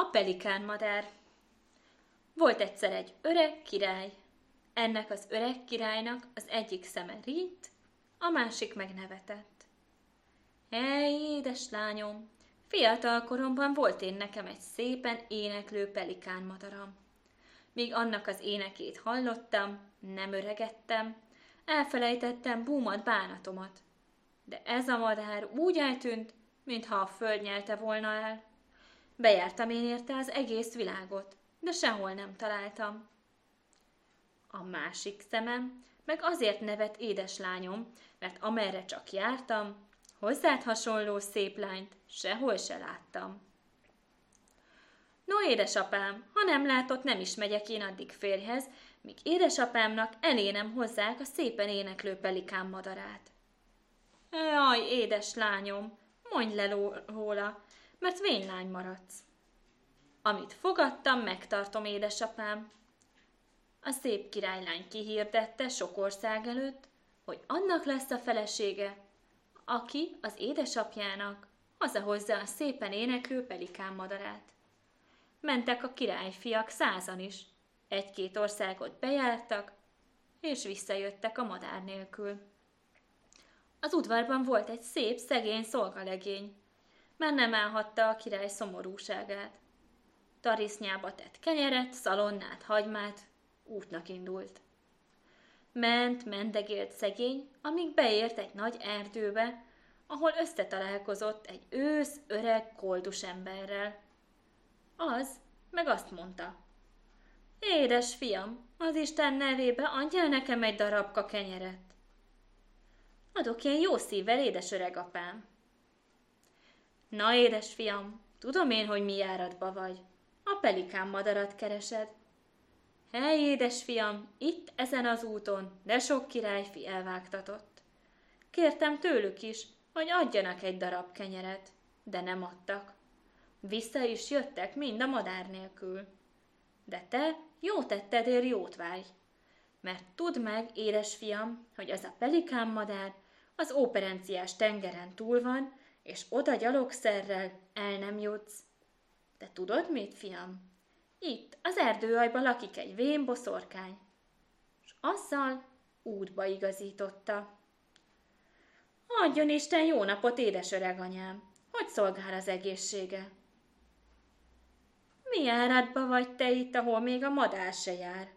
A pelikán madár Volt egyszer egy öreg király. Ennek az öreg királynak az egyik szeme rít, a másik megnevetett. Hely, édes lányom, fiatal koromban volt én nekem egy szépen éneklő pelikán madaram. Míg annak az énekét hallottam, nem öregettem, elfelejtettem búmat bánatomat. De ez a madár úgy eltűnt, mintha a föld nyelte volna el. Bejártam én érte az egész világot, de sehol nem találtam. A másik szemem meg azért nevet édeslányom, mert amerre csak jártam, hozzád hasonló szép lányt sehol se láttam. No, édesapám, ha nem látott, nem is megyek én addig férjhez, míg édesapámnak elé nem hozzák a szépen éneklő pelikán madarát. Jaj, édes lányom, mondj le róla, mert vénylány maradsz. Amit fogadtam, megtartom, édesapám. A szép királylány kihirdette sok ország előtt, hogy annak lesz a felesége, aki az édesapjának hazahozza a szépen éneklő pelikán madarát. Mentek a királyfiak százan is, egy-két országot bejártak, és visszajöttek a madár nélkül. Az udvarban volt egy szép, szegény szolgalegény. Már nem állhatta a király szomorúságát. Tarisznyába tett kenyeret, szalonnát, hagymát, útnak indult. Ment, mendegélt szegény, amíg beért egy nagy erdőbe, ahol összetalálkozott egy ősz, öreg, koldus emberrel. Az meg azt mondta. Édes fiam, az Isten nevébe adjál nekem egy darabka kenyeret. Adok én jó szívvel, édes öreg apám. Na, édes fiam, tudom én, hogy mi járatba vagy. A pelikán madarat keresed. Hely, édes fiam, itt ezen az úton, de sok királyfi elvágtatott. Kértem tőlük is, hogy adjanak egy darab kenyeret, de nem adtak. Vissza is jöttek mind a madár nélkül. De te jó tettedér jót várj, mert tudd meg, édes fiam, hogy az a pelikán madár az óperenciás tengeren túl van, és oda gyalogszerrel el nem jutsz. De tudod mit, fiam? Itt, az erdőajban lakik egy vén boszorkány. És azzal útba igazította. Adjon Isten jó napot, édes öreg anyám! Hogy szolgál az egészsége? Mi járatba vagy te itt, ahol még a madár se jár?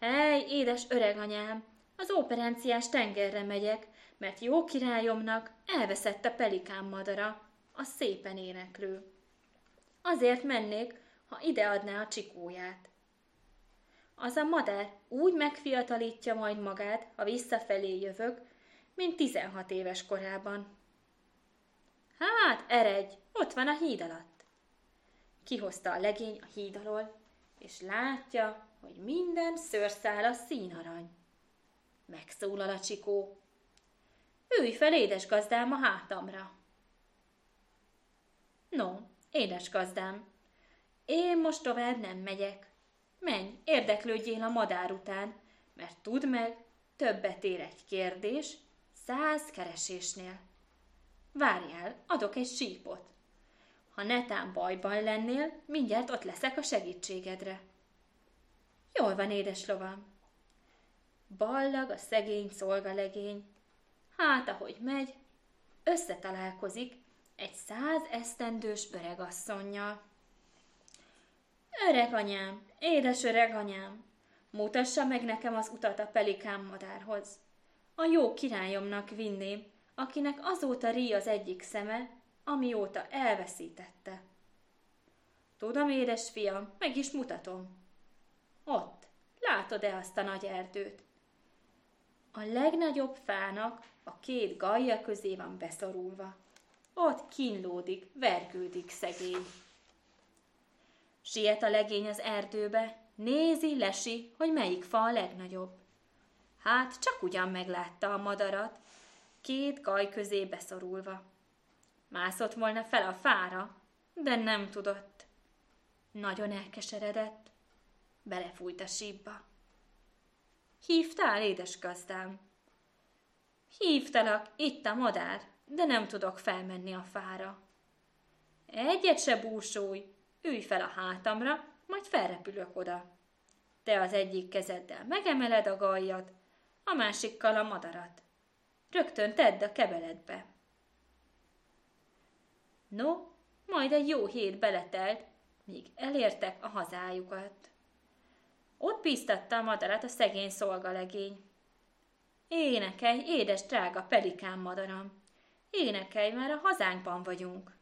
Hely, édes öreg anyám, az óperenciás tengerre megyek, mert jó királyomnak elveszett a pelikán madara, a szépen éneklő. Azért mennék, ha ide adná a csikóját. Az a madár úgy megfiatalítja majd magát, ha visszafelé jövök, mint 16 éves korában. Hát, eredj, ott van a híd alatt. Kihozta a legény a híd alól, és látja, hogy minden szőrszál a színarany. Megszólal a csikó. Ülj fel, édes gazdám, a hátamra. No, édes gazdám, én most tovább nem megyek. Menj, érdeklődjél a madár után, mert tudd meg, többet ér egy kérdés, száz keresésnél. Várjál, adok egy sípot. Ha netán bajban lennél, mindjárt ott leszek a segítségedre. Jól van, édes lovam. Ballag a szegény szolgalegény. Hát, ahogy megy, összetalálkozik egy száz esztendős öregasszonynal. Öreg anyám, édes öreg anyám, mutassa meg nekem az utat a pelikán madárhoz. A jó királyomnak vinném, akinek azóta rí az egyik szeme, amióta elveszítette. Tudom, édes fiam, meg is mutatom. Ott, látod-e azt a nagy erdőt? A legnagyobb fának a két gajja közé van beszorulva. Ott kínlódik, vergődik szegény. Siet a legény az erdőbe, nézi, lesi, hogy melyik fa a legnagyobb. Hát csak ugyan meglátta a madarat, két gaj közé beszorulva. Mászott volna fel a fára, de nem tudott. Nagyon elkeseredett, belefújt a sípba. Hívtál, édes gazdám? Hívtalak, itt a madár, de nem tudok felmenni a fára. Egyet se búsulj, ülj fel a hátamra, majd felrepülök oda. Te az egyik kezeddel megemeled a gajat, a másikkal a madarat. Rögtön tedd a kebeledbe. No, majd egy jó hét beletelt, míg elértek a hazájukat. Ott bíztatta a madarat a szegény szolgalegény. Énekelj, édes drága pelikán madaram! Énekelj, mert a hazánkban vagyunk!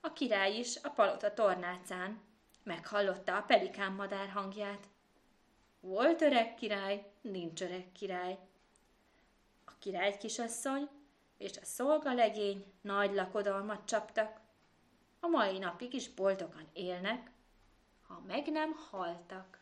A király is a palota tornácán meghallotta a pelikán madár hangját. Volt öreg király, nincs öreg király. A király kisasszony és a szolgalegény nagy lakodalmat csaptak. A mai napig is boldogan élnek, ha meg nem haltak.